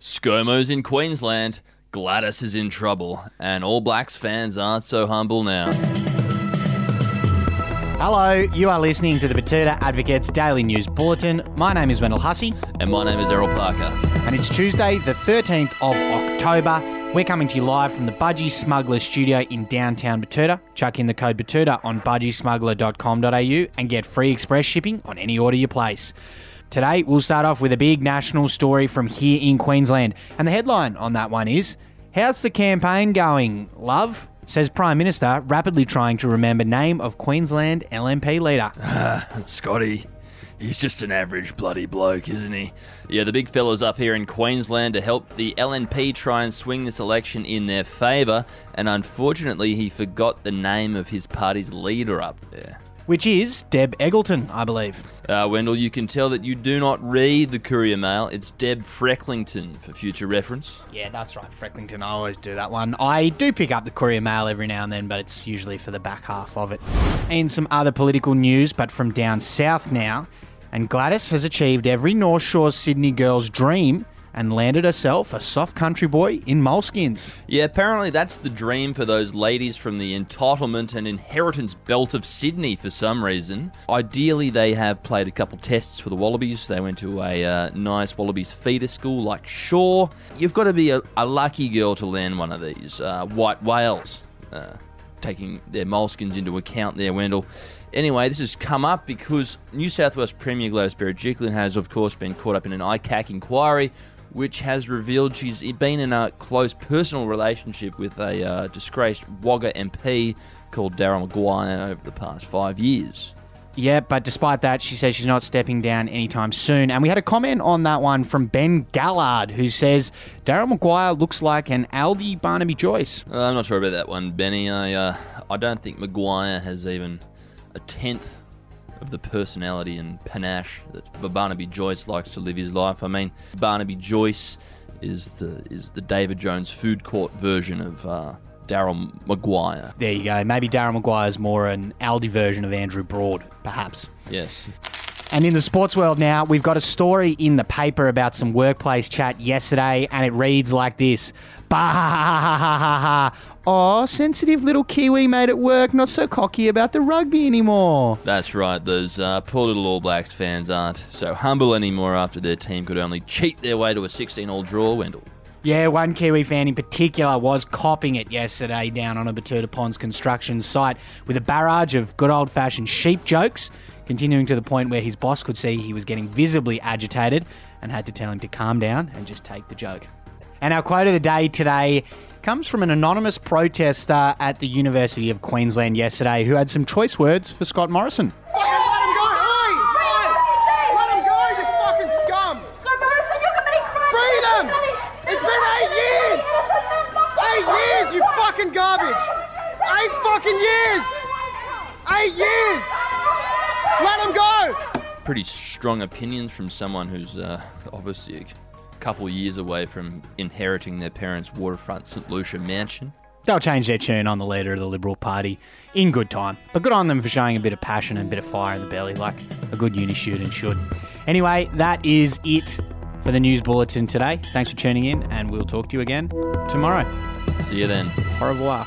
ScoMo's in Queensland, Gladys is in trouble, and All Blacks fans aren't so humble now. Hello, you are listening to the Betoota Advocates Daily News Bulletin. My name is Wendell Hussey, And my name is Errol Parker. and it's Tuesday, the 13th of October. We're coming to you live from the Budgie Smuggler studio in downtown Betoota. Chuck in the code Betoota on budgiesmuggler.com.au and get free express shipping on any order you place. Today, we'll start off with a big national story from here in Queensland. And the headline on that one is How's the campaign going, love? Says Prime Minister, rapidly trying to remember name of Queensland LNP leader. Scotty, he's just an average bloody bloke, isn't he? Yeah, the big fella's up here in Queensland to help the LNP try and swing this election in their favour, and unfortunately, he forgot the name of his party's leader up there. Which is Deb Eggleton, I believe. Uh, Wendell, you can tell that you do not read the Courier Mail. It's Deb Frecklington for future reference. Yeah, that's right, Frecklington. I always do that one. I do pick up the Courier Mail every now and then, but it's usually for the back half of it. And some other political news, but from down south now. And Gladys has achieved every North Shore Sydney girl's dream and landed herself a soft country boy in moleskins. Yeah, apparently that's the dream for those ladies from the entitlement and inheritance belt of Sydney for some reason. Ideally, they have played a couple tests for the Wallabies. They went to a uh, nice Wallabies feeder school like Shore. You've got to be a, a lucky girl to land one of these. Uh, white whales, uh, taking their moleskins into account there, Wendell. Anyway, this has come up because New South Wales Premier Gladys Berejiklian has, of course, been caught up in an ICAC inquiry which has revealed she's been in a close personal relationship with a uh, disgraced Wagga MP called Daryl Maguire over the past five years. Yeah, but despite that, she says she's not stepping down anytime soon. And we had a comment on that one from Ben Gallard, who says Daryl Maguire looks like an Aldi Barnaby Joyce. Uh, I'm not sure about that one, Benny. I uh, I don't think Maguire has even a tenth of the personality and panache that Barnaby Joyce likes to live his life. I mean, Barnaby Joyce is the is the David Jones food court version of uh, Daryl Maguire. There you go. Maybe Daryl Maguire's more an Aldi version of Andrew Broad, perhaps. Yes. And in the sports world now, we've got a story in the paper about some workplace chat yesterday, and it reads like this Bah! Oh, sensitive little Kiwi made it work, not so cocky about the rugby anymore. That's right, those uh, poor little All Blacks fans aren't so humble anymore after their team could only cheat their way to a 16 all draw, Wendell. Yeah, one Kiwi fan in particular was copping it yesterday down on a Betoota Ponds construction site with a barrage of good old fashioned sheep jokes, continuing to the point where his boss could see he was getting visibly agitated and had to tell him to calm down and just take the joke. And our quote of the day today comes from an anonymous protester at the University of Queensland yesterday who had some choice words for Scott Morrison. Let him go! Oi! Oi! Let him go, you fucking scum! Scott Morrison, you're coming crazy! Freedom! It's been eight years! Eight years, you fucking garbage! Eight fucking years! Eight years! Let him go! Pretty strong opinions from someone who's uh, obviously a couple years away from inheriting their parents' waterfront St. Lucia mansion. They'll change their tune on the leader of the Liberal Party in good time. But good on them for showing a bit of passion and a bit of fire in the belly, like a good uni student should. Anyway, that is it for the news bulletin today. Thanks for tuning in, and we'll talk to you again tomorrow. See you then. Au revoir.